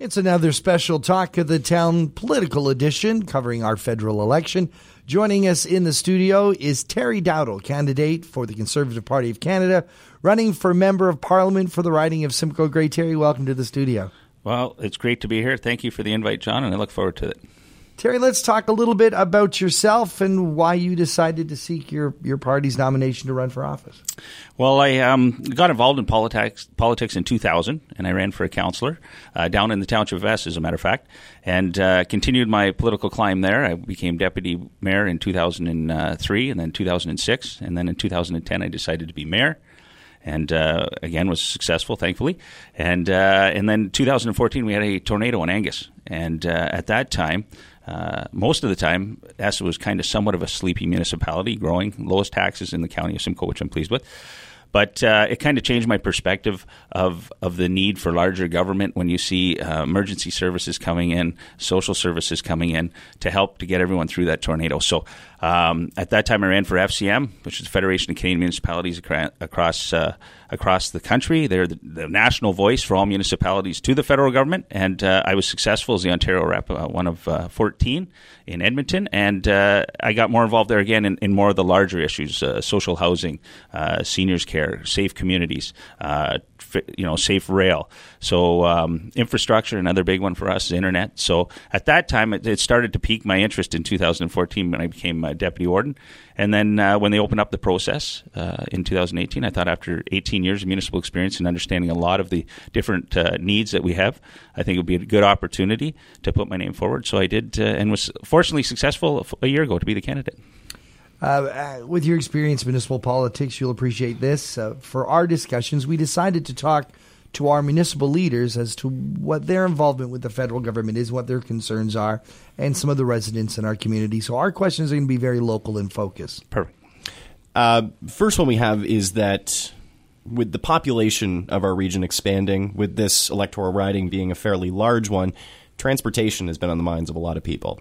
It's another special Talk of the Town political edition covering our federal election. Joining us in the studio is Terry Dowdall, candidate for the Conservative Party of Canada, running for Member of Parliament for the riding of Simcoe Grey. Terry, welcome to the studio. Well, it's great to be here. Thank you for the invite, John, and I look forward to it. Terry, let's talk a little bit about yourself and why you decided to seek your, your party's nomination to run for office. Well, I um, got involved in politics politics in 2000, and I ran for a councillor uh, down in the township of Essa, as a matter of fact, and uh, continued my political climb there. I became deputy mayor in 2003, and then 2006, and then in 2010, I decided to be mayor and uh, again was successful, thankfully. And uh, and then 2014 we had a tornado in Angus, and uh, at that time uh, most of the time, ESSA was kind of somewhat of a sleepy municipality, growing lowest taxes in the county of Simcoe, which I'm pleased with. But uh, it kind of changed my perspective of of the need for larger government when you see uh, emergency services coming in, social services coming in to help to get everyone through that tornado. So um, at that time, I ran for FCM, which is the Federation of Canadian Municipalities across uh, across the country. They're the, the, national voice for all municipalities to the federal government, and uh, I was successful as the Ontario rep, uh, one of uh, 14 in Edmonton, and uh, I got more involved there again in, in more of the larger issues: uh, social housing, seniors care, safe communities, you know, safe rail. So um, infrastructure, another big one for us, is internet. So at that time, it, it, started to pique my interest in 2014 when I became deputy warden. And then uh, when they opened up the process uh, in 2018, I thought after 18 years of municipal experience and understanding a lot of the different uh, needs that we have, I think it would be a good opportunity to put my name forward. So I did, uh, and was fortunately successful a year ago to be the candidate. Uh, uh, with your experience in municipal politics, you'll appreciate this. Uh, for our discussions, we decided to talk to our municipal leaders as to what their involvement with the federal government is, what their concerns are, and some of the residents in our community. So our questions are going to be very local in focus. Perfect. Uh, first one we have is that with the population of our region expanding, with this electoral riding being a fairly large one, transportation has been on the minds of a lot of people.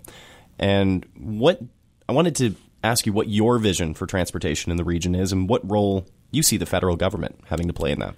And what I wanted to ask you what your vision for transportation in the region is and what role you see the federal government having to play in that.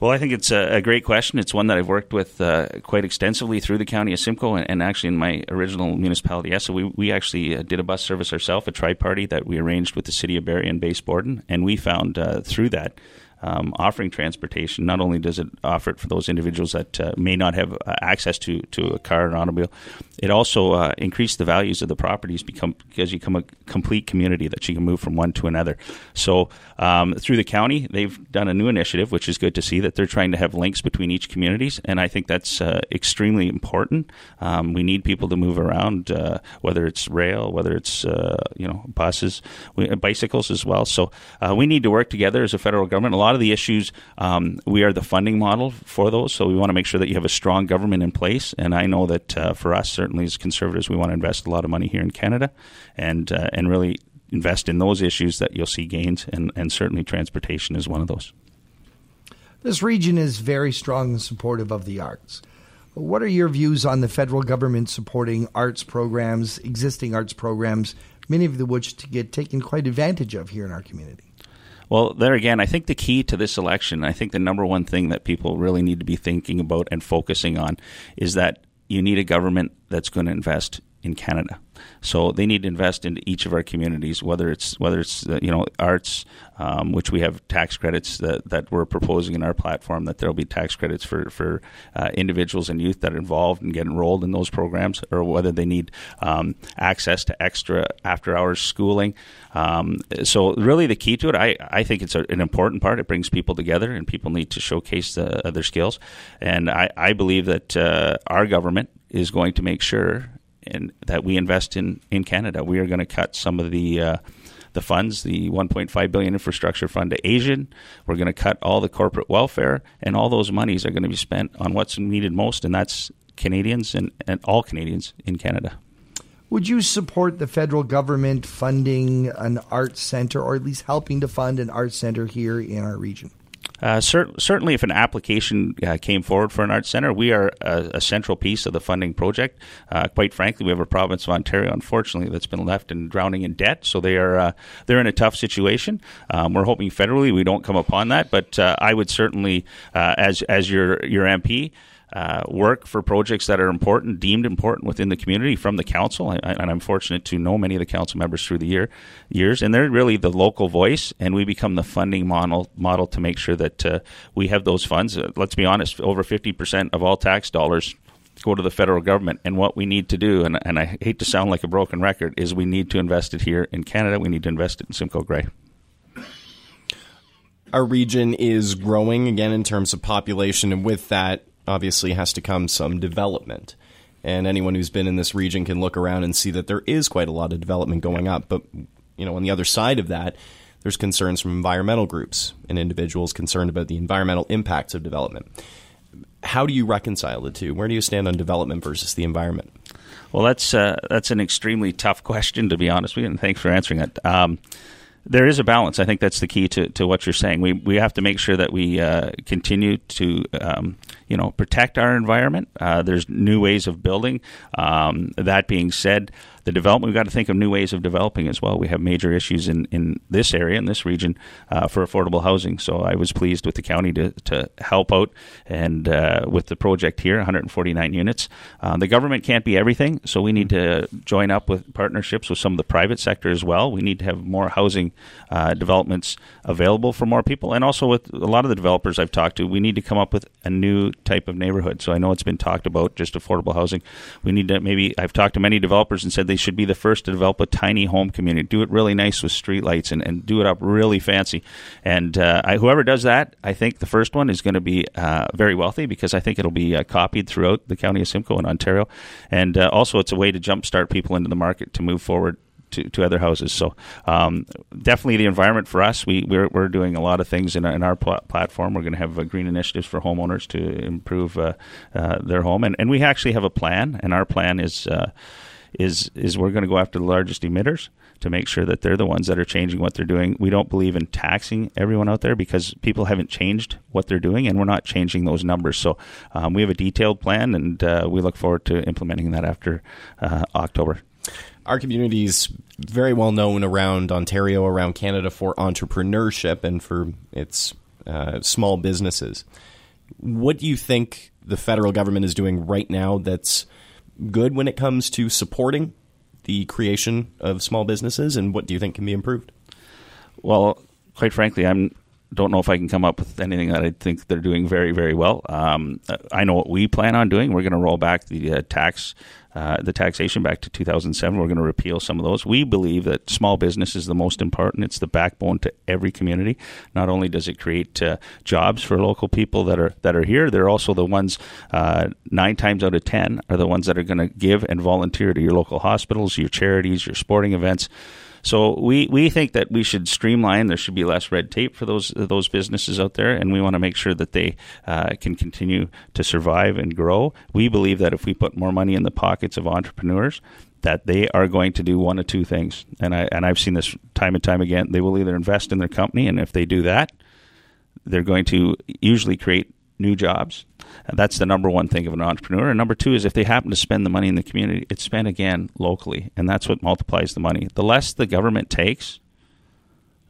Well, I think it's a, great question. It's one that I've worked with uh, quite extensively through the county of Simcoe and, and actually in my original municipality. So we, we actually uh, did a bus service ourselves, a tri party that we arranged with the city of Barrie and Base Borden, and we found uh, through that um, offering transportation. Not only does it offer it for those individuals that uh, may not have uh, access to, to a car or automobile, it also uh, increased the values of the properties become, because you become a complete community that you can move from one to another. So um, through the county, they've done a new initiative, which is good to see that they're trying to have links between each communities, and I think that's uh, extremely important. Um, we need people to move around, uh, whether it's rail, whether it's uh, you know buses, bicycles as well. So we need to work together as a federal government. A lot lot of the issues, um, we are the funding model for those. So we want to make sure that you have a strong government in place. And I know that uh, for us, certainly as conservatives, we want to invest a lot of money here in Canada and uh, and really invest in those issues that you'll see gains. And, and certainly transportation is one of those. This region is very strong and supportive of the arts. What are your views on the federal government supporting arts programs, existing arts programs, many of which to get taken quite advantage of here in our community? Well, there again, I think the key to this election, I think the number one thing that people really need to be thinking about and focusing on is that you need a government that's going to invest in Canada. So they need to invest into each of our communities, whether it's whether it's uh, you know arts, um, which we have tax credits that, that we're proposing in our platform that there will be tax credits for for uh, individuals and youth that are involved and get enrolled in those programs, or whether they need um, access to extra after hours schooling. Um, so really, the key to it, I I think it's a, an important part. It brings people together, and people need to showcase the, their skills. And I I believe that uh, our government is going to make sure and that we invest in in Canada. We are going to cut some of the uh, the funds, the 1.5 billion infrastructure fund to Asian. We're going to cut all the corporate welfare, and all those monies are going to be spent on what's needed most, and that's Canadians and, and all Canadians in Canada. Would you support the federal government funding an arts center, or at least helping to fund an arts center here in our region? Uh, cer- certainly, if an application uh, came forward for an arts center, we are a, a central piece of the funding project. Uh, quite frankly, we have a province of Ontario, unfortunately, that's been left and drowning in debt, so they are uh, they're in a tough situation. Um, we're hoping federally we don't come upon that, but uh, I would certainly, as as your your MP. Uh, work for projects that are important, deemed important within the community from the council. I, and I'm fortunate to know many of the council members through the year years, and they're really the local voice. And we become the funding model model to make sure that uh, we have those funds. Uh, let's be honest, over 50 percent of all tax dollars go to the federal government. And what we need to do, and, and I hate to sound like a broken record, is we need to invest it here in Canada. We need to invest it in Simcoe Grey our region is growing again in terms of population, and with that, obviously, has to come some development. And anyone who's been in this region can look around and see that there is quite a lot of development going up. But you know, on the other side of that, there's concerns from environmental groups and individuals concerned about the environmental impacts of development. How do you reconcile the two? Where do you stand on development versus the environment? Well, that's uh, that's an extremely tough question, to be honest with you, and thanks for answering it. Um, there is a balance. I think that's the key to, to what you're saying. We we have to make sure that we uh, continue to um, you know protect our environment. Uh, there's new ways of building. Um, that being said, the development, we've got to think of new ways of developing as well. We have major issues in, in this area, in this region, uh, for affordable housing. So I was pleased with the county to, to help out and uh, with the project here, 149 units. Uh, the government can't be everything, so we need to join up with partnerships with some of the private sector as well. We need to have more housing uh, developments available for more people. And also with a lot of the developers I've talked to, we need to come up with a new type of neighborhood. So I know it's been talked about, just affordable housing. We need to maybe, I've talked to many developers and said they should be the first to develop a tiny home community. Do it really nice with streetlights and, and do it up really fancy. And uh, I, whoever does that, I think the first one is going to be uh, very wealthy because I think it'll be uh, copied throughout the county of Simcoe and Ontario. And uh, also, it's a way to jumpstart people into the market to move forward to, to other houses. So um, definitely the environment for us. We we're, we're doing a lot of things in our, in our pl- platform. We're going to have uh, green initiatives for homeowners to improve uh, uh, their home, and and we actually have a plan. And our plan is is is we're going to go after the largest emitters to make sure that they're the ones that are changing what they're doing. We don't believe in taxing everyone out there because people haven't changed what they're doing, and we're not changing those numbers. So um, we have a detailed plan, and uh, we look forward to implementing that after uh, October. Our community is very well known around Ontario, around Canada for entrepreneurship and for its uh, small businesses. What do you think the federal government is doing right now that's good when it comes to supporting the creation of small businesses, and what do you think can be improved? Well, quite frankly, I'm don't know if I can come up with anything that I think they're doing very, very well. Um, I know what we plan on doing. We're going to roll back the uh, tax, uh, the taxation back to 2007. We're going to repeal some of those. We believe that small business is the most important. It's the backbone to every community. Not only does it create uh, jobs for local people that are that are here, they're also the ones uh, nine times out of ten are the ones that are going to give and volunteer to your local hospitals, your charities, your sporting events. So we, we think that we should streamline. There should be less red tape for those those businesses out there, and we want to make sure that they uh, can continue to survive and grow. We believe that if we put more money in the pockets of entrepreneurs, that they are going to do one of two things, and I and I've seen this time and time again. They will either invest in their company, and if they do that, they're going to usually create new jobs. And that's the number one thing of an entrepreneur. And number two is if they happen to spend the money in the community, it's spent again locally. And that's what multiplies the money. The less the government takes,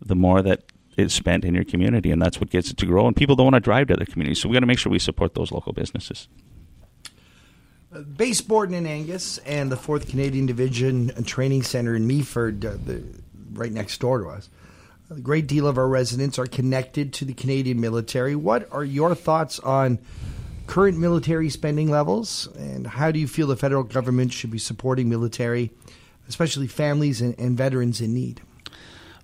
the more that is spent in your community. And that's what gets it to grow. And people don't want to drive to other communities. So we got to make sure we support those local businesses. Base Borden in Angus and the 4th Canadian Division Training Center in Meaford, uh, the, right next door to us. A great deal of our residents are connected to the Canadian military. What are your thoughts on current military spending levels, and how do you feel the federal government should be supporting military, especially families and, and veterans in need?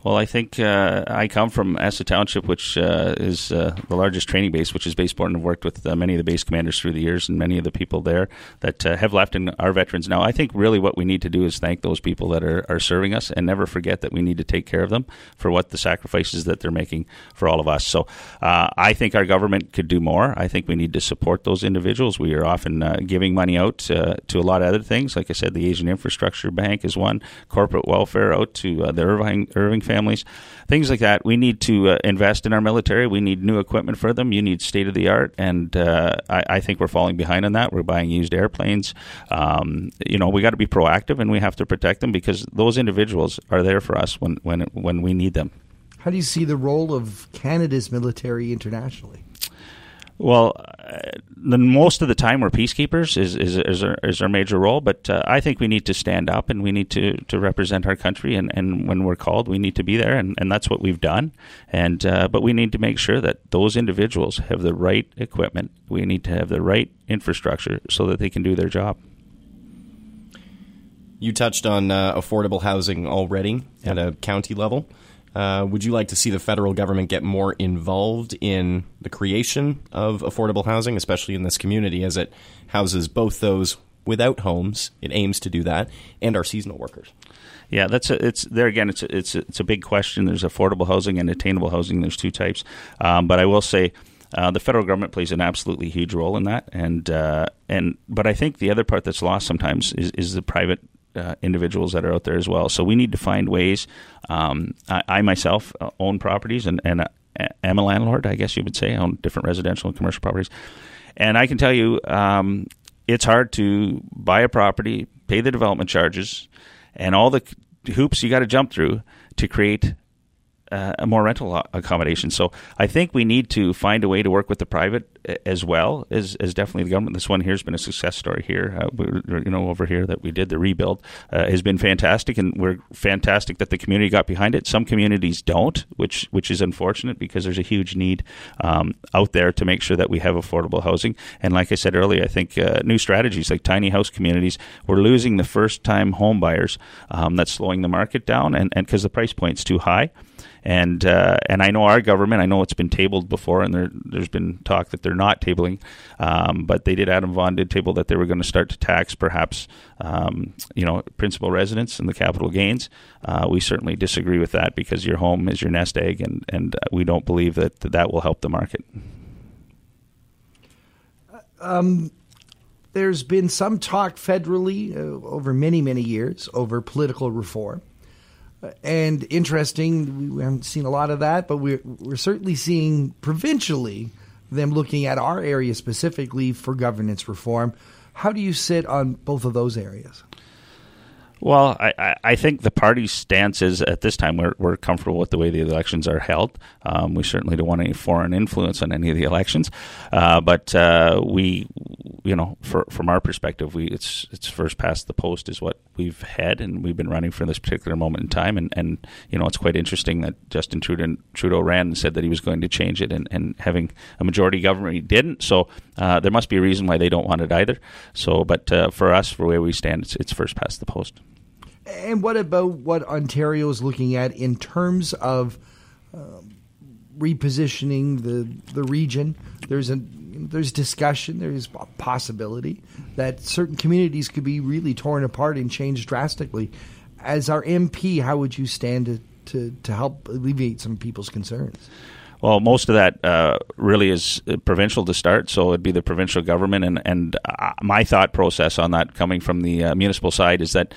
Well, I think uh, I come from Essa Township, which uh, is uh, the largest training base, which is Base Borden. I've worked with uh, many of the base commanders through the years and many of the people there that uh, have left and are veterans now. I think really what we need to do is thank those people that are, are serving us and never forget that we need to take care of them for what the sacrifices that they're making for all of us. So uh, I think our government could do more. I think we need to support those individuals. We are often giving money out to a lot of other things. Like I said, the Asian Infrastructure Bank is one, corporate welfare out to the Irving, Irving family families, things like that. We need to uh, invest in our military. We need new equipment for them. You need state of the art, and uh, I, I, think we're falling behind on that. We're buying used airplanes. Um, you know, we got to be proactive, and we have to protect them because those individuals are there for us when when when we need them. How do you see the role of Canada's military internationally? Well, uh, the most of the time we're peacekeepers is is, is, our, is our major role, but uh, I think we need to stand up and we need to, to represent our country, and, and when we're called, we need to be there, and, and that's what we've done. And uh, but we need to make sure that those individuals have the right equipment. We need to have the right infrastructure so that they can do their job. You touched on uh, affordable housing already at a county level. Uh, would you like to see the federal government get more involved in the creation of affordable housing, especially in this community, as it houses both those without homes? It aims to do that, and our seasonal workers. Yeah, that's a, it's there again. It's a, it's a, it's a big question. There's affordable housing and attainable housing. There's two types, um, but I will say. Uh, the federal government plays an absolutely huge role in that, and uh, and but I think the other part that's lost sometimes is, is the private uh, individuals that are out there as well. So we need to find ways. Um, I, I, myself uh, own properties and, and uh, am a landlord, I guess you would say, I own different residential and commercial properties. And I can tell you, um, it's hard to buy a property, pay the development charges, and all the hoops you got to jump through to create uh, more rental accommodation. So I think we need to find a way to work with the private as well as, as definitely the government. This one here has been a success story here. Uh, you know, over here that we did the rebuild uh, has been fantastic, and we're fantastic that the community got behind it. Some communities don't, which which is unfortunate because there's a huge need um, out there to make sure that we have affordable housing. And like I said earlier, I think uh, new strategies like tiny house communities, we're losing the first time home buyers. Um, that's slowing the market down, and because the price point's too high and uh, and I know our government. I know it's been tabled before, and there, has been talk that they're not tabling, um, but they did. Adam Vaughan did table that they were going to start to tax perhaps um, you know principal residents and the capital gains. Uh, we certainly disagree with that because your home is your nest egg, and and we don't believe that that will help the market. Um, there's been some talk federally uh, over many many years over political reform and interesting. We haven't seen a lot of that, but we're we're certainly seeing provincially them looking at our area specifically for governance reform. How do you sit on both of those areas? Well, I, I think the party's stance is at this time we're, we're comfortable with the way the elections are held. Um, we certainly don't want any foreign influence on any of the elections, uh, but uh, we, you know, for, from our perspective, we it's it's first past the post is what we've had, and we've been running for this particular moment in time. And, and you know, it's quite interesting that Justin Trudeau, Trudeau ran and said that he was going to change it, and, and having a majority government, he didn't. So uh, there must be a reason why they don't want it either. So, but uh, for us, for where we stand, it's, it's first past the post. And what about what Ontario is looking at in terms of um, repositioning the the region? There's a there's discussion, there's a possibility that certain communities could be really torn apart and changed drastically. As our MP, how would you stand to, to, to help alleviate some people's concerns? Well, most of that uh, really is uh, provincial to start, so it'd be the provincial government. And, and uh, my thought process on that, coming from the uh, municipal side, is that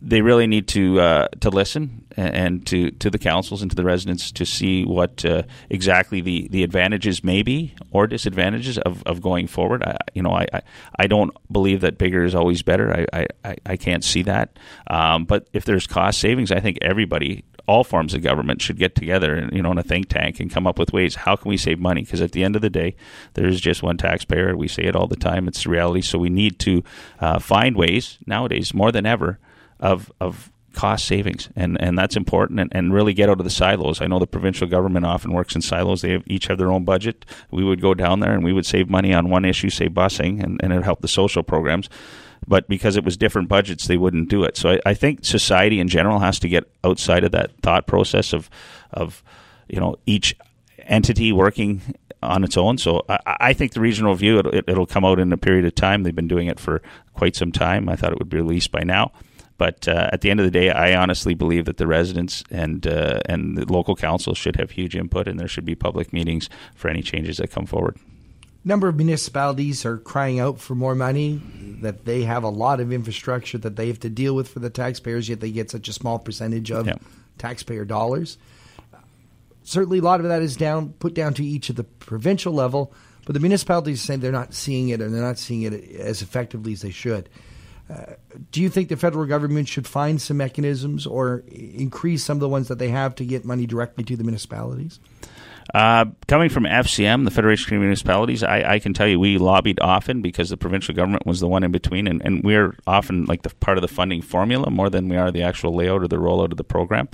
they really need to uh, to listen and to, to the councils and to the residents to see what uh, exactly the, the advantages may be or disadvantages of, of going forward. I, you know, I, I, I don't believe that bigger is always better. I, I, I can't see that. Um, but if there's cost savings, I think everybody, all forms of government, should get together and you know in a think tank and come up with ways. How can we save money? Because at the end of the day, there's just one taxpayer. We say it all the time. It's the reality. So we need to uh, find ways nowadays more than ever of of cost savings, and, and that's important, and, and really get out of the silos. I know the provincial government often works in silos. They have, each have their own budget. We would go down there and we would save money on one issue, say busing, and, and it would help the social programs. But because it was different budgets, they wouldn't do it. So I, I think society in general has to get outside of that thought process of of you know each entity working on its own. So I, I think the regional review it, will come out in a period of time. They've been doing it for quite some time. I thought it would be released by now. But uh, at the end of the day, I honestly believe that the residents and uh, and the local council should have huge input, and there should be public meetings for any changes that come forward. Number of municipalities are crying out for more money. That they have a lot of infrastructure that they have to deal with for the taxpayers, yet they get such a small percentage of taxpayer dollars. Certainly, a lot of that is down put down to each of the provincial level, but the municipalities are saying they're not seeing it, and they're not seeing it as effectively as they should. Do you think the federal government should find some mechanisms or increase some of the ones that they have to get money directly to the municipalities? Uh, coming from FCM, the Federation of Municipalities, I, I, can tell you we lobbied often because the provincial government was the one in between, and, and, we're often like the part of the funding formula more than we are the actual layout or the rollout of the program.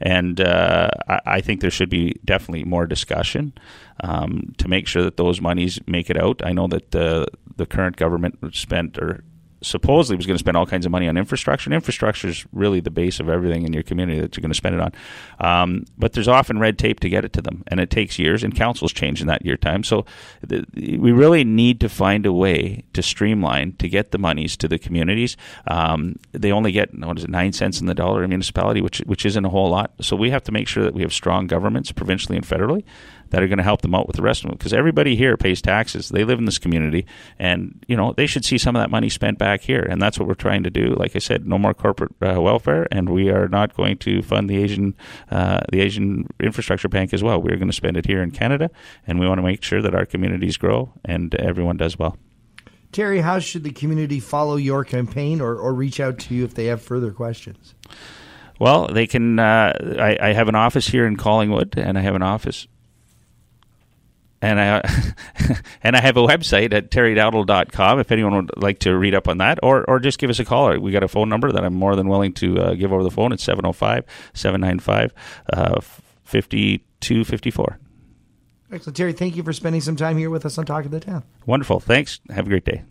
And uh, I, I, think there should be definitely more discussion um, to make sure that those monies make it out. I know that the the current government spent or supposedly was going to spend all kinds of money on infrastructure. And infrastructure is really the base of everything in your community that you're going to spend it on. Um, but there's often red tape to get it to them, and it takes years. And councils change in that year time. So we really need to find a way to streamline to get the monies to the communities. Um, they only get what is it nine cents in the dollar in municipality, which which isn't a whole lot. So we have to make sure that we have strong governments, provincially and federally, that are going to help them out with the rest of them because everybody here pays taxes. They live in this community, and you know they should see some of that money spent back here, and that's what we're trying to do. Like I said, no more corporate uh, welfare, and we are not going to fund the Asian uh, the Asian Infrastructure Bank as well. We're going to spend it here in Canada, and we want to make sure that our communities grow and everyone does well. Terry, how should the community follow your campaign or, or reach out to you if they have further questions? Well, they can. Uh, I, I, have an office here in Collingwood, and I have an office and I and I have a website at terrydowdall.com if anyone would like to read up on that or or just give us a call. We got a phone number that I'm more than willing to uh, give over the phone. It's 705-795-5254. Uh, Excellent. Terry, thank you for spending some time here with us on Talk of the Town. Wonderful. Thanks. Have a great day.